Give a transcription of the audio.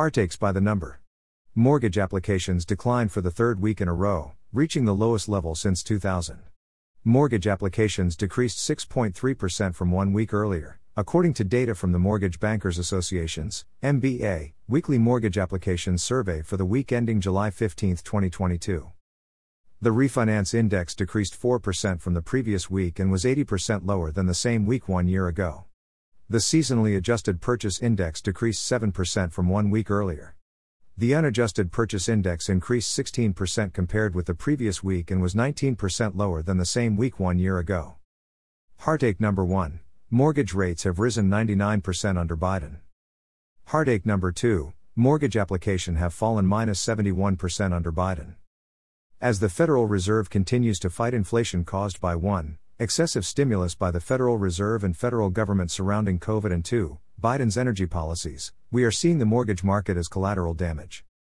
Heartaches by the number. Mortgage applications declined for the third week in a row, reaching the lowest level since 2000. Mortgage applications decreased 6.3% from one week earlier, according to data from the Mortgage Bankers Association's MBA weekly mortgage applications survey for the week ending July 15, 2022. The refinance index decreased 4% from the previous week and was 80% lower than the same week one year ago. The seasonally adjusted purchase index decreased 7% from one week earlier. The unadjusted purchase index increased 16% compared with the previous week and was 19% lower than the same week one year ago. Heartache number 1 Mortgage rates have risen 99% under Biden. Heartache number 2 Mortgage application have fallen minus 71% under Biden. As the Federal Reserve continues to fight inflation caused by 1 Excessive stimulus by the Federal Reserve and federal government surrounding COVID and 2. Biden's energy policies. We are seeing the mortgage market as collateral damage.